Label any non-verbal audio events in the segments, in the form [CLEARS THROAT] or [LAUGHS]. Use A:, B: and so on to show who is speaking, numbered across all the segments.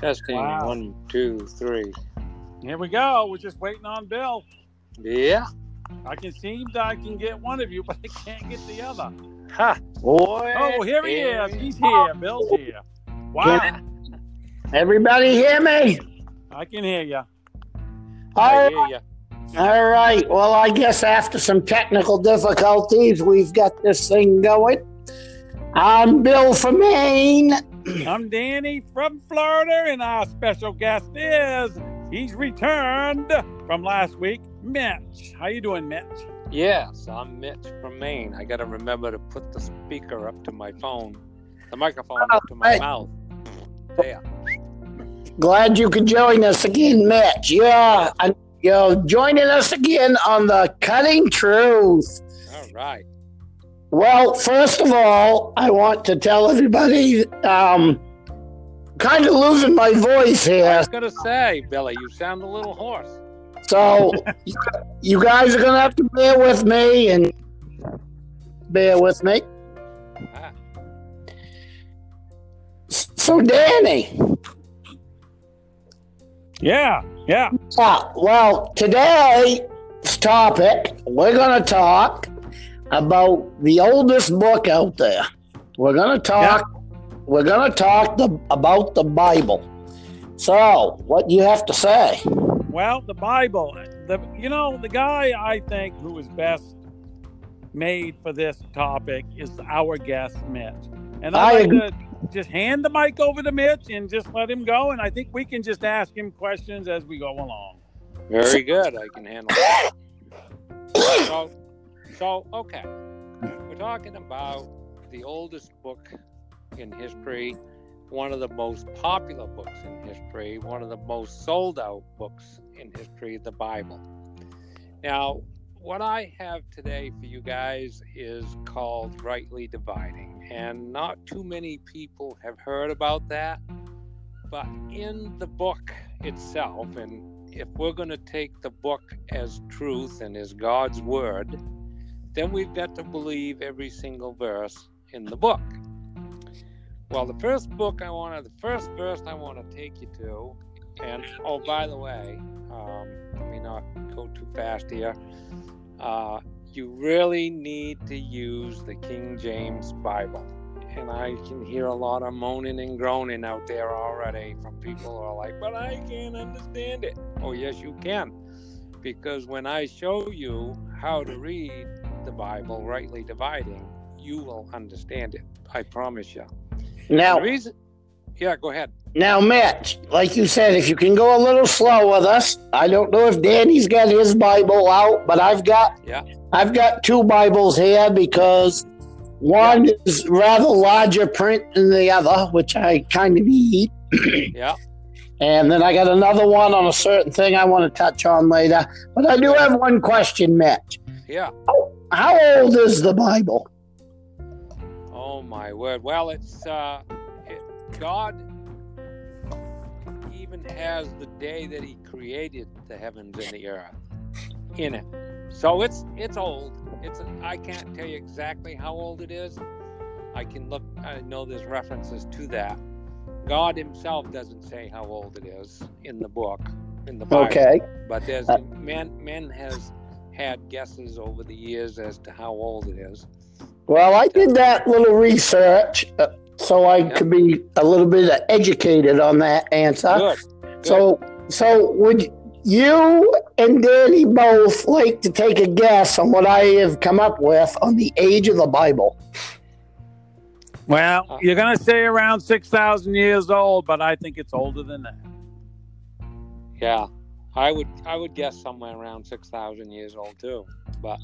A: Testing
B: Wow.
A: one, two, three.
B: Here we go. We're just waiting on Bill.
A: Yeah.
B: I can seem that I can get one of you, [LAUGHS] but I can't get the other.
A: Ha. Boy.
B: Oh, here he is. He's here. Bill's here. Wow.
C: Everybody hear me?
B: I can hear you.
A: I
C: All
A: hear you.
C: All right. Well, I guess after some technical difficulties, we've got this thing going. I'm Bill from Maine. [CLEARS THROAT]
B: I'm Danny from Florida, and our special guest is he's returned from last week, Mitch. How you doing, Mitch?
A: Yes, I'm Mitch from Maine. I got to remember to put the speaker up to my phone, the microphone up to my
C: Hey.
A: mouth. There.
C: Glad you could join us again, Mitch. Yeah, you're joining us again on the Cutting Truth.
A: All right.
C: Well, first of all, I want to tell everybody, um, kind of losing my voice here.
A: I
C: here.
A: was going to say, Billy, you sound a little hoarse.
C: So [LAUGHS] you guys are going to have to bear with me and bear with me.
A: Ah.
C: So, Danny,
B: Yeah, yeah.
C: yeah, well, today's topic, we're going to talk about the oldest book out there. We're going to talk. We're going to talk the, about the Bible. So, what do you have to say?
B: Well, the Bible. The you know the guy I think who is best made for this topic is our guest Mitch, and
C: I
B: I'd like to just hand the mic over to Mitch and just let him go. And I think we can just ask him questions as we go along.
A: Very good. I can handle that. [COUGHS] So, so okay. We're talking about the oldest book in history, one of the most popular books in history, one of the most sold out books in history, the Bible. Now, what I have today for you guys is called Rightly Dividing, and not too many people have heard about that. But in the book itself, and if we're going to take the book as truth and as God's word, then we've got to believe every single verse in the book. Well, the first book I want to, the first verse I want to take you to, and oh, by the way, um, let me not go too fast here. Uh, you really need to use the King James Bible. And I can hear a lot of moaning and groaning out there already from people who are like, but I can't understand it. Oh, yes, you can. Because when I show you how to read the Bible, rightly dividing, you will understand it. I promise you.
C: Now,
A: reason, yeah, go ahead.
C: Now, Mitch, like you said, if you can go a little slow with us, I don't know if Danny's got his Bible out, but I've got
A: Yeah.
C: I've got two Bibles here because one is rather larger print than the other, which I kind of need, [CLEARS THROAT]
A: Yeah.
C: and then I got another one on a certain thing I want to touch on later. But I do have one question, Mitch.
A: Yeah.
C: How old is the Bible?
A: Oh my word. Well, it's uh, it, God even has the day that He created the heavens and the earth in it. So it's it's old. It's I can't tell you exactly how old it is. I can look. I know there's references to that. God Himself doesn't say how old it is in the book in the Bible.
C: Okay.
A: But there's
C: Uh,
A: man men has had guesses over the years as to how old it is.
C: Well, I did that little research uh, so I
A: Yeah.
C: could be a little bit educated on that answer.
A: Good.
C: So, so would you and Danny both like to take a guess on what I have come up with on the age of the Bible?
B: Well,
A: Uh,
B: you're gonna say around six thousand years old, but I think it's older than that.
A: Yeah, I would I would guess somewhere around six thousand years old too, but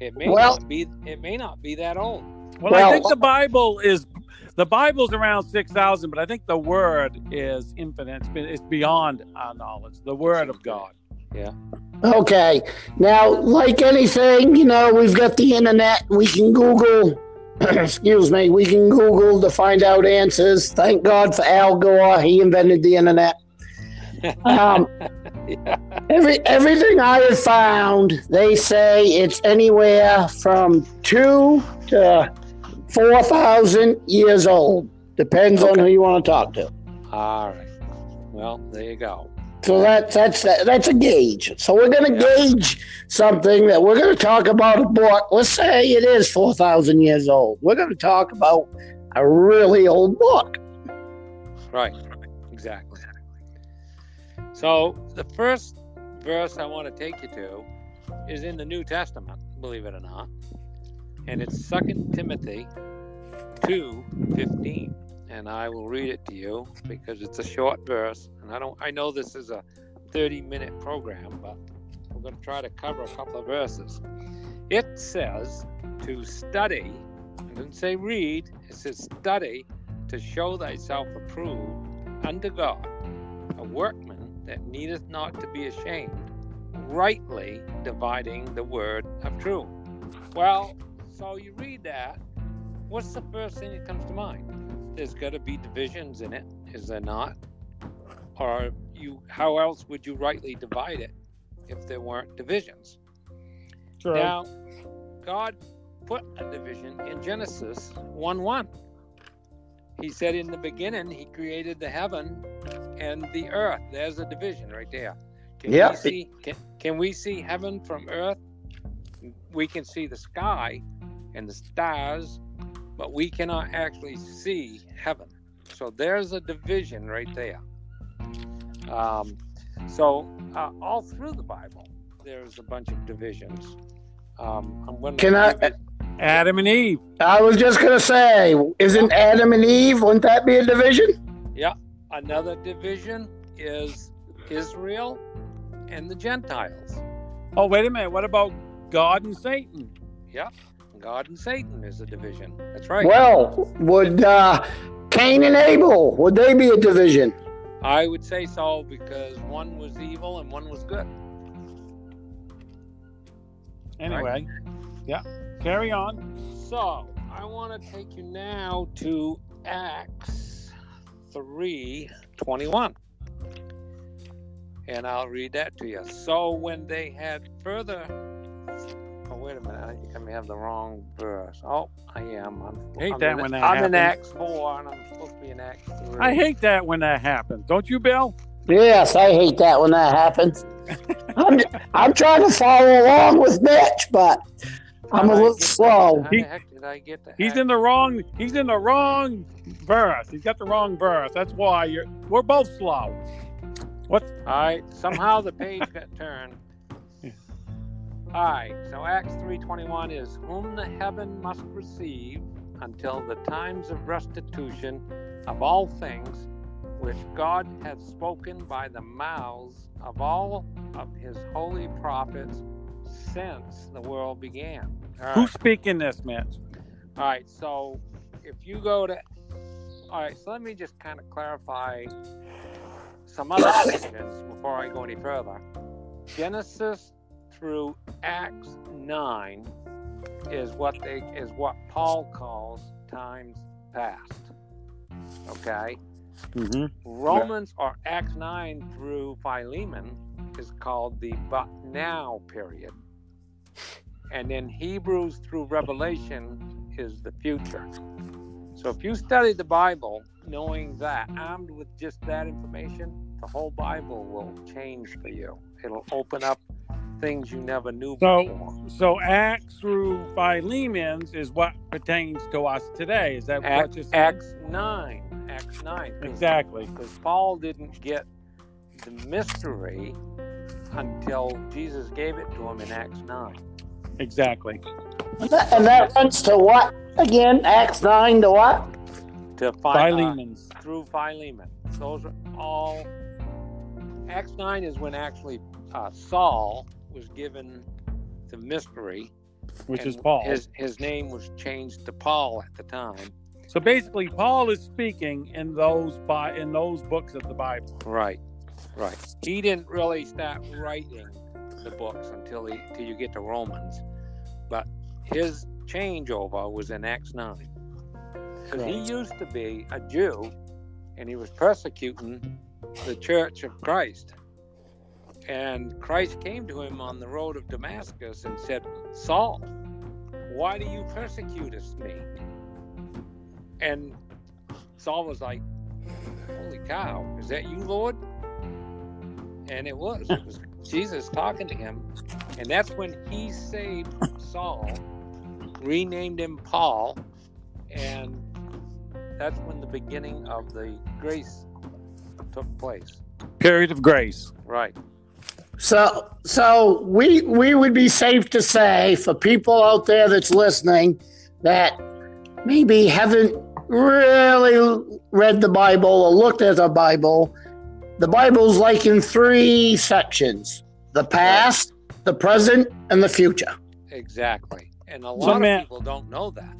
A: it may
C: Well-
A: not be it may not be that old.
B: Well,
C: Well-
B: I think the Bible is the Bible's around six thousand, but I think the Word is infinite. It's, be- it's beyond our knowledge. The Word of God. Yeah.
C: Okay. Now, like anything, you know, we've got the internet. We can Google. [CLEARS THROAT] excuse me. We can Google to find out answers. Thank God for Al Gore. He invented the internet. [LAUGHS] Um,
A: yeah. [LAUGHS]
C: Every everything I have found, they say it's anywhere from two to four thousand years old. Depends on who you want to talk to.
A: All right. Well, there you go.
C: So that's that's that's a gauge. So we're going to
A: Yeah.
C: gauge something that we're going to talk about a book. Let's say it is four thousand years old. We're going to talk about a really old book.
A: Right. Exactly. So the first verse I want to take you to is in the New Testament, believe it or not. And it's Second Timothy 2 15. And I will read it to you because it's a short verse. And I don't I know this is a 30 minute program, but we're going to try to cover a couple of verses. It says to study, it doesn't say read, it says study to show thyself approved unto God, a workman that needeth not to be ashamed, rightly dividing the word of truth. Well, so you read that, what's the first thing that comes to mind? There's got to be divisions in it, is there not? Or you, how else would you rightly divide it if there weren't divisions?
B: True.
A: Now, God put a division in Genesis 1 1. He said in the beginning, He created the heaven and the earth. There's a division right there. Can
C: Yeah.
A: we see can, can we see heaven from earth? We can see the sky and the stars, but we cannot actually see heaven. So there's a division right there. Um, so uh, all through the Bible, there's a bunch of divisions. Um, I'm going
C: Can I-
A: to
B: Adam and Eve.
C: I was just going to say, isn't Adam and Eve? Wouldn't that be a division?
A: Another division is Israel and the Gentiles.
B: Oh, wait a minute. What about God and Satan? Yep.
A: God and Satan is a division. That's right.
C: Well, would uh, Cain and Abel would they be a division?
A: I would say so because one was evil and one was good.
B: Anyway, yeah. Carry on.
A: So I want to take you now to Acts three twenty one. And I'll read that to you. So when they had further Oh wait a minute, I think I may have the wrong verse. Oh, I am. I'm,
B: Hate
A: I'm
B: that
A: in,
B: when that
A: I'm in
B: happens.
A: Acts four and I'm supposed to be in Acts three.
B: I hate that when that happens. Don't you, Bill?
C: Yes, I hate that when that happens. I'm, I'm trying to follow along with Mitch, but I'm a little slow.
B: He-
A: the heck did I get to
B: He's in the wrong. He's in the wrong verse. He's got the wrong verse. That's why you're. We're both slow. What?
A: All right. Somehow the page got turned. All right. So Acts three twenty one is whom the heaven must receive until the times of restitution of all things which God hath spoken by the mouths of all of his holy prophets since the world began. All right.
B: Who's speaking this, Mitch?
A: All right, so if you go to, all right, so let me just kind of clarify some other [COUGHS] questions before I go any further. Genesis through Acts nine is what they is what Paul calls times past. Okay,
B: Mm-hmm.
A: Romans or Acts nine through Philemon is called the but now period. And then Hebrews through Revelation is the future. So if you study the Bible knowing that, armed with just that information, the whole Bible will change for you. It'll open up things you never knew
B: So-
A: before.
B: So Acts through Philemons is what pertains to us today. Is that what you're saying?
A: Acts 9. Acts 9.
B: Exactly.
A: Because Paul didn't get the mystery until Jesus gave it to him in Acts 9.
B: Exactly.
C: And that, and that runs to what again? Acts nine to what?
A: To Philemon.
B: Philemons.
A: through Philemon. Those are all. Acts 9 is when actually uh, Saul was given the mystery.
B: which is Paul.
A: His, his name was changed to Paul at the time.
B: So basically, Paul is speaking in those by in those books of the Bible.
A: Right, right. He didn't really start writing the books until he until you get to Romans, but his changeover was in Acts nine, because he used to be a Jew, and he was persecuting the Church of Christ, and Christ came to him on the road of Damascus and said, "Saul, why do you persecute me?" And Saul was like, Holy cow, is that you, Lord? and it was. It was Jesus talking to him, and that's when he saved Saul, renamed him Paul, and that's when the beginning of the grace took place.
B: Period of grace.
A: Right.
C: So, so we we would be safe to say for people out there that's listening that maybe haven't really read the Bible or looked at the Bible. The Bible's like in three sections: the past, the present, and the future.
A: Exactly. And a
B: So,
A: lot
B: Matt-
A: of people don't know that.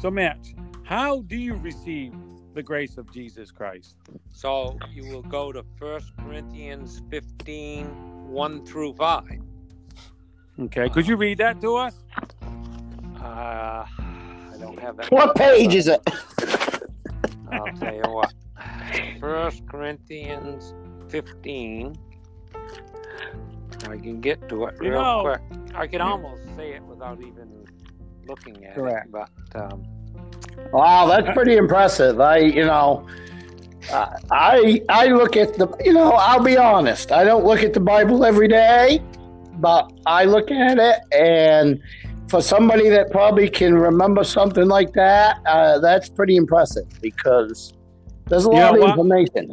B: So, Matt, how do you receive the grace of Jesus Christ?
A: So you will go to 1 Corinthians 15, 1 through 5.
B: Okay, could you read that to us?
A: Uh, I don't have that.
C: What page is it?
A: I'll tell you what. First Corinthians 15. I can get to it
B: You
A: real
B: know-
A: quick. I can almost say it without even looking at
B: Correct.
A: it. But um,
C: Wow, that's pretty impressive. I, you know, uh, I I look at the, you know, I'll be honest. I don't look at the Bible every day, but I look at it, and for somebody that probably can remember something like that, uh, that's pretty impressive because there's a
B: You
C: lot
B: know
C: of
B: what?
C: information.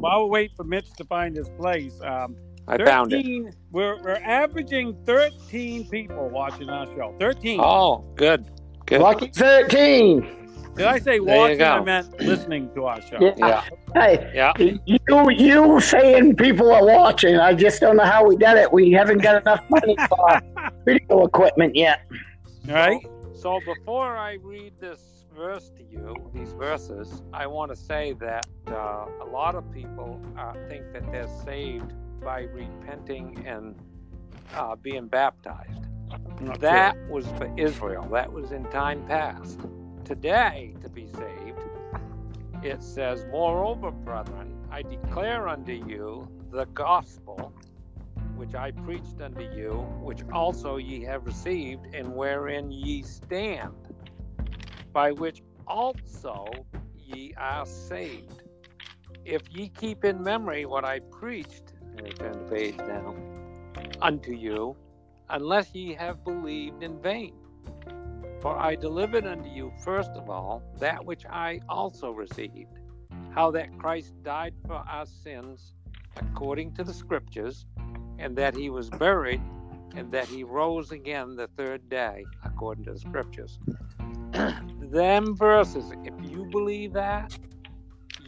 B: While we wait for Mitch to find his place, um,
A: I found it.
B: 13 We're, we're averaging 13 people watching our show. 13.
A: Oh, good. Good.
C: Lucky thirteen.
B: Did I say watching? I meant listening to our show.
C: Yeah.
A: Yeah.
C: Hey,
A: Yeah.
C: you you saying people are watching? I just don't know how we did it. We haven't got enough money for [LAUGHS] video equipment yet.
B: All right.
A: So, so before I read this verse to you, these verses, I want to say that uh, a lot of people uh, think that they're saved by repenting and uh, being baptized.
B: Not
A: That was for Israel. That was in time past. Today, to be saved, it says, Moreover, brethren, I declare unto you the gospel which I preached unto you, which also ye have received, and wherein ye stand, by which also ye are saved. If ye keep in memory what I preached, let me turn the page down, unto you, unless ye have believed in vain. For I delivered unto you first of all that which I also received, how that Christ died for our sins according to the Scriptures, and that he was buried, and that he rose again the third day according to the Scriptures. [CLEARS THROAT] Them verses, if you believe that,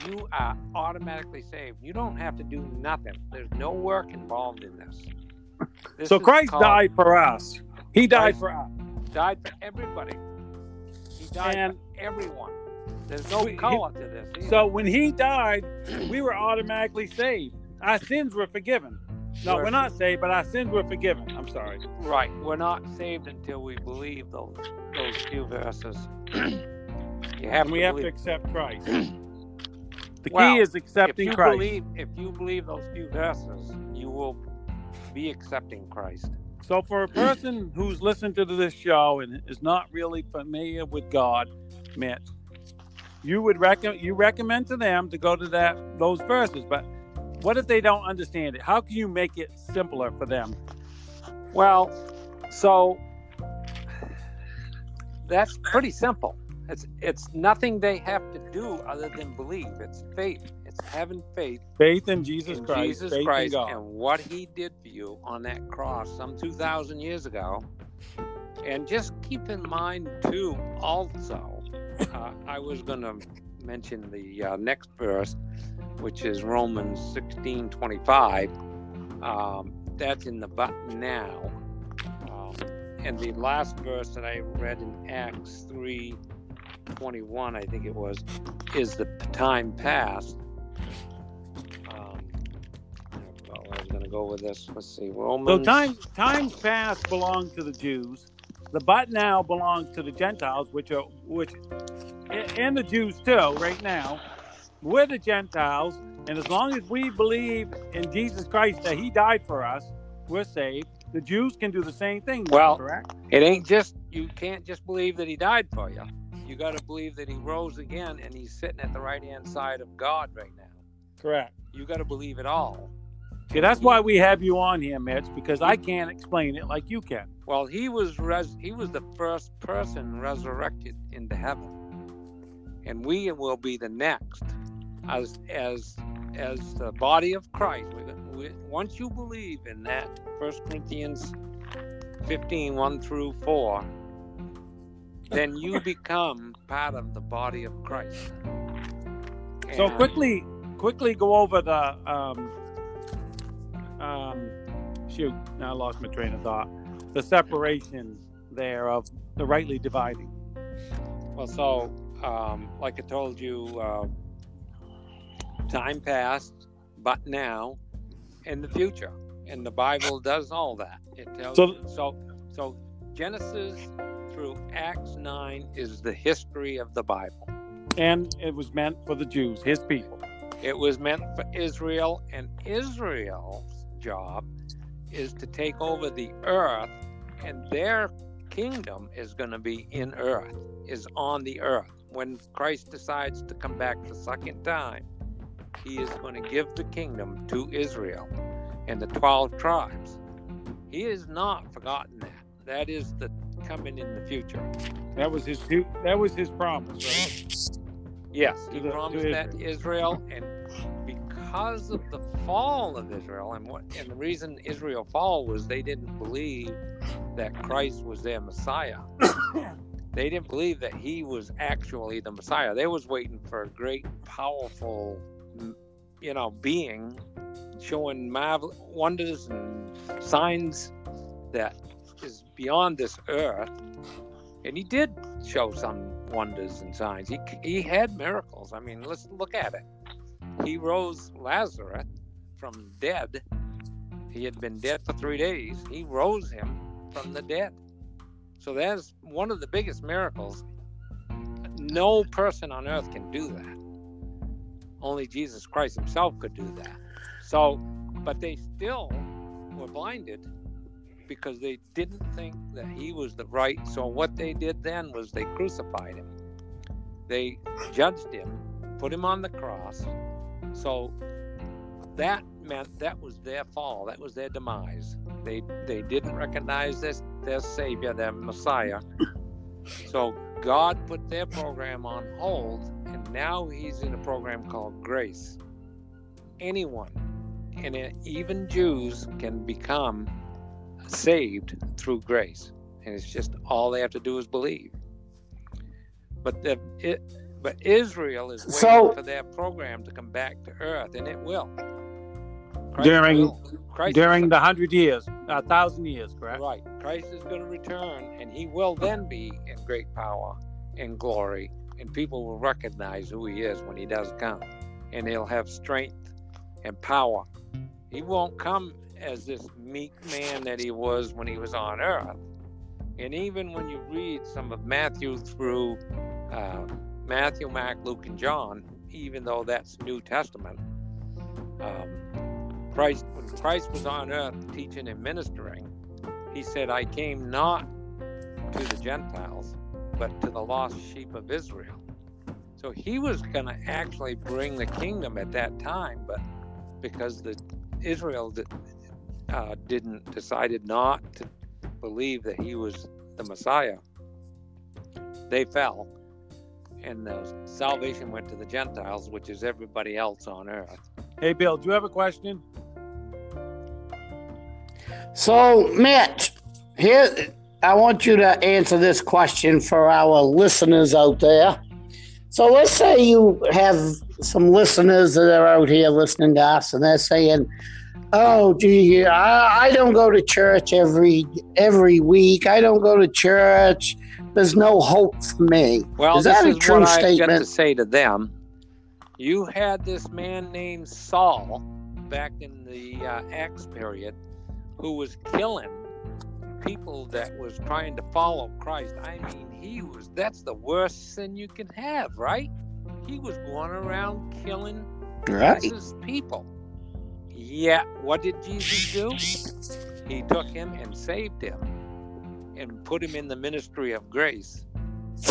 A: you are automatically saved. You don't have to do nothing. There's no work involved in this. This
B: So Christ
A: called-
B: died for us. He died
A: Christ-
B: for us.
A: Died for everybody. He died
B: And-
A: for everyone. There's no
B: he-
A: color to this. either.
B: So when he died, we were automatically saved. Our sins were forgiven. No,
A: We're-
B: we're not saved, but our sins were forgiven. I'm sorry.
A: right, we're not saved until we believe those those few verses. [CLEARS THROAT] you have
B: we have to accept Christ. The
A: Well,
B: key is
A: if
B: accepting
A: you
B: Christ.
A: believe, if you believe those few verses, you will be accepting Christ.
B: So for a person who's listened to this show and is not really familiar with God, Mitch, you would recommend you recommend to them to go to that those verses. But what if they don't understand it? How can you make it simpler for them?
A: Well, so that's pretty simple. It's it's nothing they have to do other than believe. It's faith. Having faith
B: Faith in Jesus
A: in
B: Christ,
A: Jesus
B: faith
A: Christ
B: in God.
A: and what He did for you on that cross some two thousand years ago. And just keep in mind too. Also, uh, I was going to mention the uh, next verse, which is Romans sixteen twenty five. Um, that's in the but now. Um, and the last verse that I read in Acts three twenty one, I think it was, is the time past. Going to go with this. Let's see,
B: So
A: Romans.
B: times times past belong to the Jews. The but now belongs to the Gentiles, which are which and the Jews too, right now. We're the Gentiles, and as long as we believe in Jesus Christ that He died for us, we're saved. The Jews can do the same thing.
A: Well-
B: correct?
A: It ain't just you can't just believe that he died for you. You got to believe that he rose again and he's sitting at the right hand side of God right now.
B: Correct.
A: You got to believe it all
B: See, that's why we have you on here, Mitch, because I can't explain it like you can.
A: Well, he was res- he was the first person resurrected into heaven, and we will be the next, as as as the body of Christ. We, we, once you believe in that, First Corinthians 15, 1 through 4, then you [LAUGHS] become part of the body of Christ.
B: So quickly, quickly go over the um, um, shoot. Now I lost my train of thought. The separation there of the rightly dividing.
A: Well, so um, like I told you, uh, time passed, but now, in the future, and the Bible does all that. It tells
B: So-
A: so so Genesis through Acts nine is the history of the Bible.
B: And it was meant for the Jews, his people.
A: It was meant for Israel, and Israel's job is to take over the earth, and their kingdom is going to be in earth, is on the earth. When Christ decides to come back the second time, he is going to give the kingdom to Israel and the 12 tribes. He has not forgotten that. That is the coming in the future.
B: That was his that was his promise, right?
A: Yes, he
B: the-
A: promised that to Israel, and because of the fall of Israel, and what and the reason Israel fall was they didn't believe that Christ was their Messiah. [COUGHS] they didn't believe that he was actually the Messiah. They was waiting for a great, powerful, you know, being showing marvel wonders and signs that is beyond this earth. And he did show some wonders and signs. He he had miracles. I mean, let's look at it. He rose Lazarus from dead. He had been dead for three days. He rose him from the dead. So that's one of the biggest miracles. No person on earth can do that. Only Jesus Christ himself could do that. So, but they still were blinded because they didn't think that he was the right. So what they did then was they crucified him. They judged him, put him on the cross. So that meant that was their fall. That was their demise. They they didn't recognize this their savior, their Messiah. So God put their program on hold, and now He's in a program called Grace. Anyone, and even Jews, can become saved through grace, and it's just all they have to do is believe. But the it, but Israel is waiting
C: So-
A: for their program to come back to earth, and it will. Christ
B: During-
A: will.
B: During the hundred years, a thousand years, correct?
A: Right. Christ is going to return, and he will then be in great power and glory, and people will recognize who he is when he does come, and he'll have strength and power. He won't come as this meek man that he was when he was on earth. And even when you read some of Matthew through uh, Matthew, Mark, Luke, and John, even though that's New Testament, um, Christ, when Christ was on earth teaching and ministering, he said, I came not to the Gentiles, but to the lost sheep of Israel. So he was going to actually bring the kingdom at that time, but because the Israel uh, didn't decided not to believe that he was the Messiah, they fell, and the salvation went to the Gentiles, which is everybody else on earth.
B: Hey, Bill, do you have a question?
C: So, Mitch, here I want you to answer this question for our listeners out there. So, let's say you have some listeners that are out here listening to us, and they're saying, "Oh, gee, I, I don't go to church every every week. I don't go to church. There's no hope for me."
A: Well,
C: Is
A: this
C: that a
A: is
C: true
A: what I've got to say to them. You had this man named Saul back in the uh, Acts period who was killing people that was trying to follow Christ. I mean, he was, that's the worst sin you can have, right? He was going around killing
C: Right.
A: Jesus' people. Yeah, what did Jesus do? He took him and saved him and put him in the ministry of grace.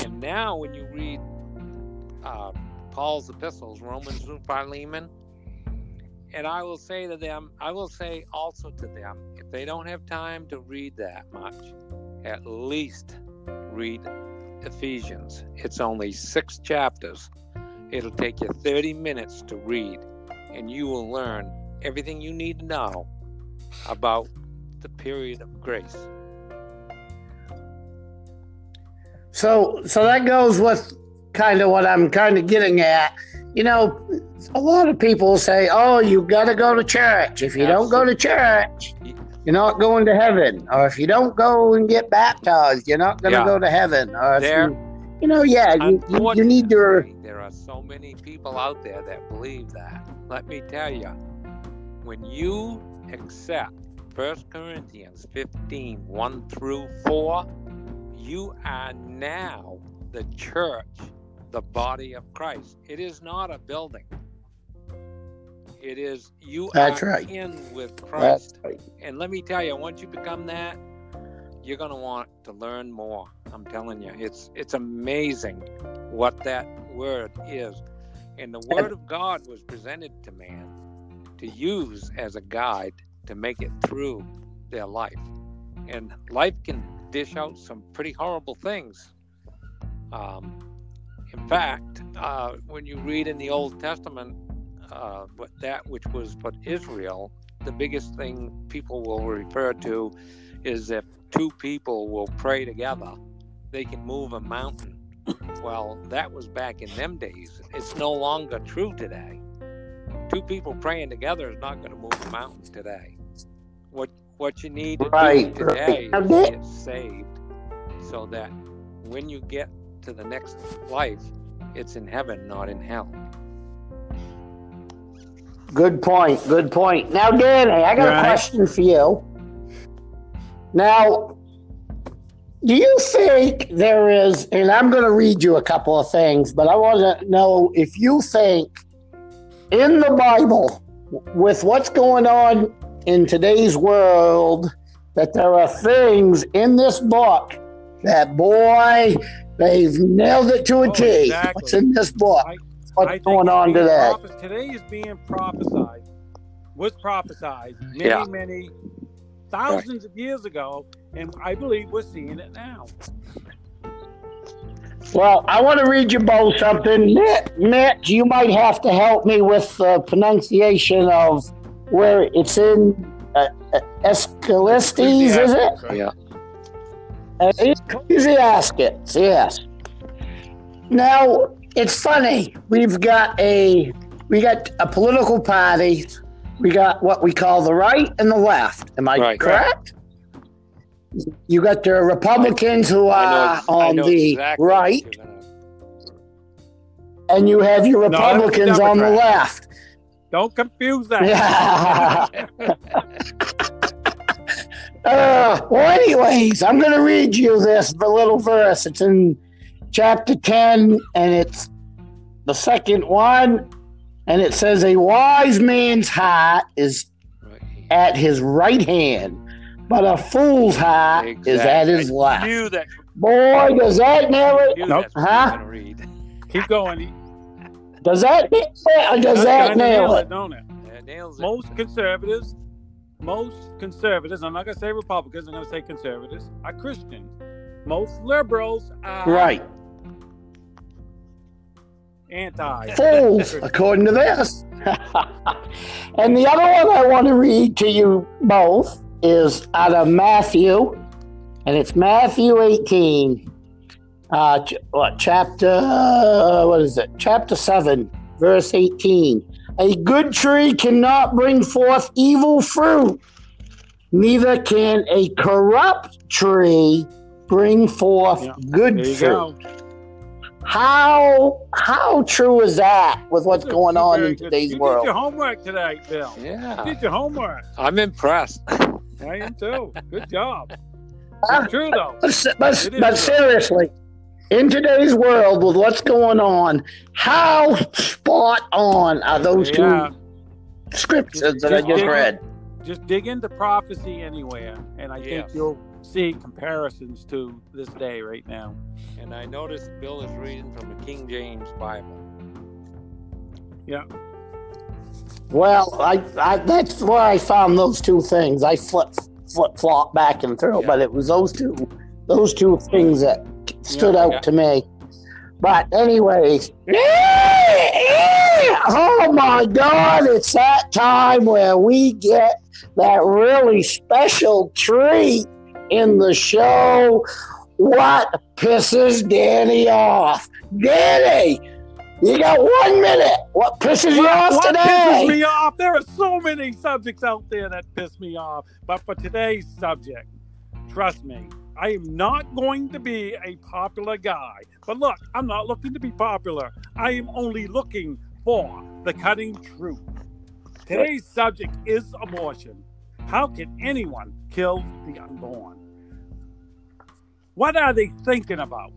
A: And now, when you read uh, Paul's epistles, Romans through Philemon, and I will say to them, I will say also to them, if they don't have time to read that much, at least read Ephesians. It's only six chapters. It'll take you 30 minutes to read, and you will learn everything you need to know about the period of grace.
C: So, so that goes with kind of what I'm kind of getting at. You know, a lot of people say, "Oh, you got to go to church. If you don't go to church, you're not going to heaven. Or if you don't go and get baptized, you're not going to
A: Yeah.
C: go to heaven." Or
A: There-
C: you, you know, yeah, you, you, you need to.
A: There are so many people out there that believe that. Let me tell you, when you accept 1 Corinthians 15 1 through 4, you are now the church, the body of Christ. It is not a building. It is you
C: That's
A: are
C: right.
A: in with Christ.
C: right.
A: And let me tell you, once you become that, you're gonna want to learn more. I'm telling you, it's it's amazing what that word is. And the word of God was presented to man to use as a guide to make it through their life. And life can dish out some pretty horrible things. Um, in fact, uh, when you read in the Old Testament, uh, that which was but Israel, the biggest thing people will refer to is if two people will pray together, they can move a mountain. Well, that was back in them days. It's no longer true today. Two people praying together is not going to move a mountain today. What what you need to
C: Right,
A: do today
C: right.
A: is get saved, so that when you get to the next life, it's in heaven, not in hell.
C: Good point. Good point. Now, Danny, I got
B: Right.
C: a question for you. Now, do you think there is, and I'm going to read you a couple of things, but I want to know if you think in the Bible, with what's going on in today's world, that there are things in this book that, boy, they've nailed it to a
B: Oh,
C: T.
B: exactly.
C: What's in this book?
B: I-
C: What's
B: I
C: going on today?
B: prophes- today is being prophesied, was prophesied many,
A: Yeah.
B: many thousands of years ago, and I believe we're seeing it now.
C: Well, I want to read you both something. Mitch, Mitch, you might have to help me with the pronunciation of where it's in uh, uh, Ecclesiastes, is it?
A: Yeah.
C: Uh, Ecclesiastes, yes. Now, it's funny. We've got a we got a political party. We got what we call the right and the left. Am I
A: Right.
C: correct? You got the Republicans who are
A: know,
C: on the
A: exactly
C: right, and you have your
B: No,
C: Republicans on the left.
B: Don't confuse that.
C: Yeah. [LAUGHS] uh, well, anyways, I'm going to read you this little verse. It's in chapter 10, and it's the second one. And it says, A wise man's heart is at his right hand, but a fool's heart is at
A: Exactly.
C: his
A: I
C: left.
A: Knew that.
C: Boy, does that nail
A: I
C: it?
A: knew
B: Nope.
A: that's what you
C: Huh?
A: gonna read.
B: Keep going.
C: Does that uh, nail does
B: Does
C: that
B: kinda
C: nail it?
B: don't it?
A: That nails it.
B: Most conservatives, most conservatives, I'm not going to say Republicans, I'm going to say conservatives, are Christian. Most liberals are
C: Right.
B: anti.
C: fools, according to this. [LAUGHS] and the other one I want to read to you both is out of Matthew, and it's Matthew 18, uh, ch- what, chapter, uh, what is it? Chapter 7, verse 18. A good tree cannot bring forth evil fruit, neither can a corrupt tree bring forth
B: Yeah.
C: good fruit.
B: go.
C: How how true is that with what's
B: Good,
C: going on in
B: good.
C: today's
B: you
C: world?
B: did your homework today, Bill. You
A: Yeah.
B: did your homework.
A: I'm impressed.
B: I am too. Good job.
C: Huh?
B: It's true though.
C: But, but, but
B: true.
C: seriously, in today's world with what's going on, how spot on are those
B: Yeah.
C: two scriptures
B: Just-
C: that I
B: just
C: just
B: dig
C: read?
B: Just dig into prophecy anywhere, and I think you'll see comparisons to this day right now.
A: And I noticed Bill is reading from the King James Bible. Yeah.
C: Well, I, I that's where I found those two things. I flip flip flop back and through,
A: Yeah.
C: but it was those two those two things that stood
A: Yeah,
C: out
A: yeah.
C: to me. But anyways, oh my God, it's that time where we get that really special treat in the show. What pisses Danny off? Danny, you got one minute. What pisses you off
B: what
C: today?
B: pisses me off? There are so many subjects out there that piss me off. But for today's subject, trust me, I am not going to be a popular guy. But look, I'm not looking to be popular. I am only looking for the cutting truth. Today's subject is abortion. How can anyone kill the unborn? What are they thinking about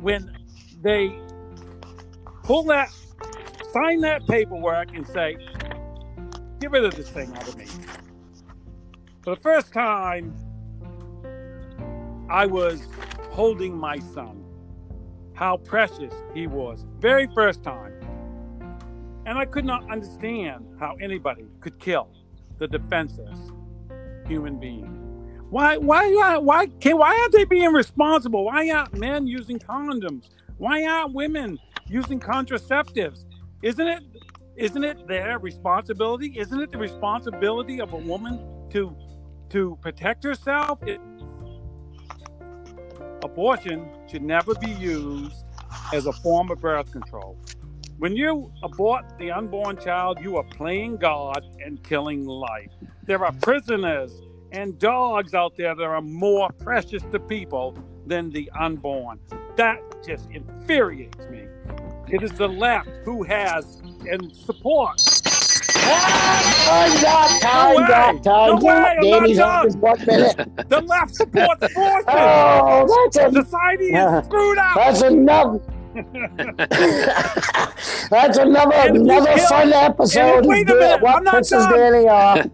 B: when they pull that, sign that paperwork and say, get rid of this thing out of me? For the first time, I was holding my son, how precious he was. Very first time. And I could not understand how anybody could kill the defenseless human being. Why, why, why, can, why aren't they being responsible? Why aren't men using condoms? Why aren't women using contraceptives? Isn't it, isn't it their responsibility? Isn't it the responsibility of a woman to, to protect herself? It, abortion should never be used as a form of birth control. When you abort the unborn child, you are playing God and killing life. There are prisoners and dogs out there that are more precious to people than the unborn. That just infuriates me. It is the left who has and supports.
C: Time, got time,
B: No
C: got time.
B: No not
C: Danny's
B: done.
C: on one minute.
B: The left supports [LAUGHS] abortion.
C: Oh, that's a
B: Society
C: Yeah.
B: is screwed up.
C: that's enough. [LAUGHS] That's another
B: And
C: another
B: kill-
C: fun episode.
B: wait a minute,
C: what
B: I'm not
C: pisses
B: done.
C: Danny off.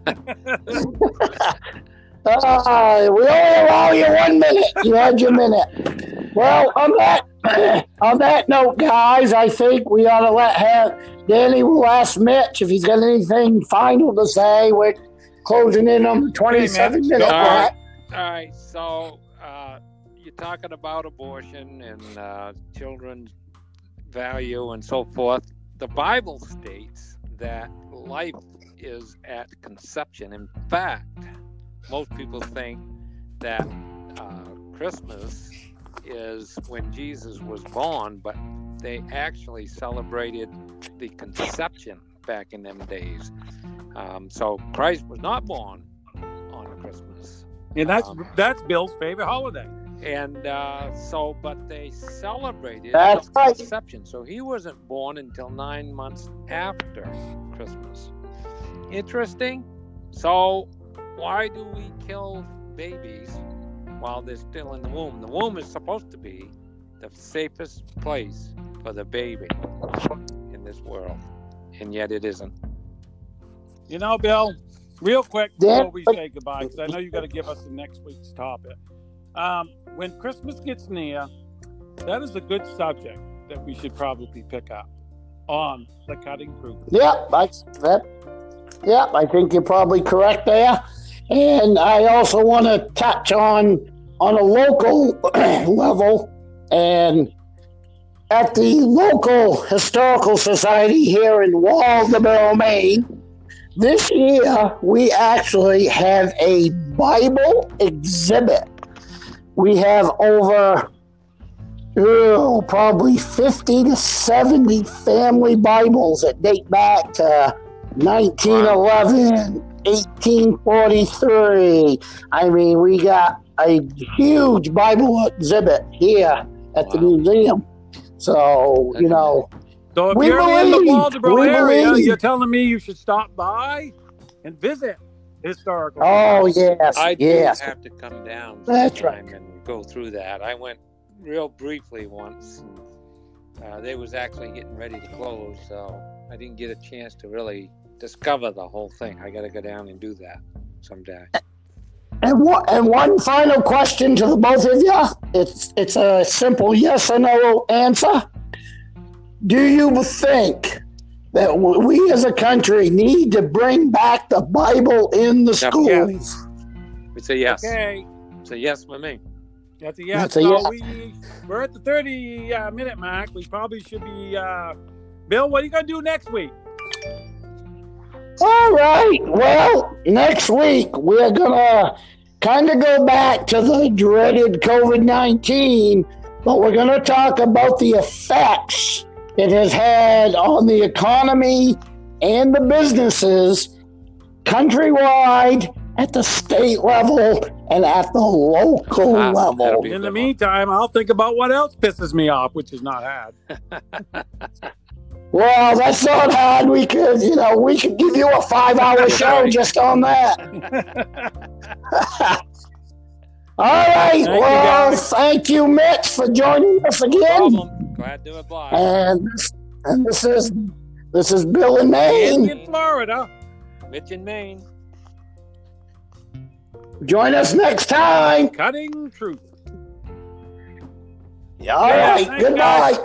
C: [LAUGHS] Ah, we only allow you one minute. You had your minute. Well, on that [CLEARS THROAT] on that note, guys, I think we ought to let have Danny will ask Mitch if he's got anything final to say. We're closing in on the twenty-seven
B: Mitch,
C: minute
B: go for
C: mark.
A: All right, so uh, you're talking about abortion and uh, children's value and so forth. The Bible states that life is at conception. In fact, most people think that uh, Christmas is when Jesus was born, but they actually celebrated the conception back in them days. Um, so Christ was not born on Christmas.
B: And that's
A: Um,
B: that's Bill's favorite holiday.
A: And uh, so, but they celebrated
C: That's
A: the
C: right.
A: conception. So he wasn't born until nine months after Christmas. Interesting. So, why do we kill babies while they're still in the womb? The womb is supposed to be the safest place for the baby in this world, and yet it isn't.
B: You know, Bill, real quick before we say goodbye, because I know you got to give us the next week's topic. Um, when Christmas gets near, that is a good subject that we should probably pick up on the cutting crew.
C: Yep, I, that, yep, I think you're probably correct there. And I also want to touch on on a local [CLEARS THROAT] level and at the local historical society here in Waldoboro, Maine. This year, we actually have a Bible exhibit. We have over oh, probably 50 to 70 family Bibles that date back to 1911, 1843. I mean, we got a huge Bible exhibit here at the museum. So, you know,
B: So if
C: We
B: you're in the
C: believe,
B: Waldoboro area,
C: believe.
B: you're telling me you should stop by and visit historical.
C: oh, yes,
A: I do
C: yes.
A: have to come down
C: That's
A: sometime and go through that. I went real briefly once. And, uh, they was actually getting ready to close, so I didn't get a chance to really discover the whole thing. I got to go down and do that someday.
C: And what? And one final question to the both of you. It's it's a simple yes or no answer. Do you think that we as a country need to bring back the Bible in the
A: Yep.
C: schools.
A: It's a yes.
B: Okay.
A: It's a yes for me.
B: That's a yes.
C: That's a
B: so
C: yes.
B: we we're at the thirty uh, minute mark. We probably should be. Uh, Bill, what are you gonna do next week?
C: All right. Well, next week we're gonna kind of go back to the dreaded COVID nineteen, but we're gonna talk about the effects it has had on the economy and the businesses countrywide, at the state level, and at the local
A: Ah,
C: level.
B: In the meantime, I'll think about what else pisses me off, which is not hard. [LAUGHS]
C: Well, that's not hard. We could, you know, we could give you a five-hour [LAUGHS] show just on that. [LAUGHS] All right.
B: Thank
C: well,
B: guys.
C: thank you, Mitch, for joining us again.
A: Problem. Glad to oblige.
C: And this, and this is this is Bill in Maine.
B: in Florida.
A: Mitch in Maine.
C: Join us next time.
B: Cutting truth.
C: All
B: Yeah,
C: right. Goodbye.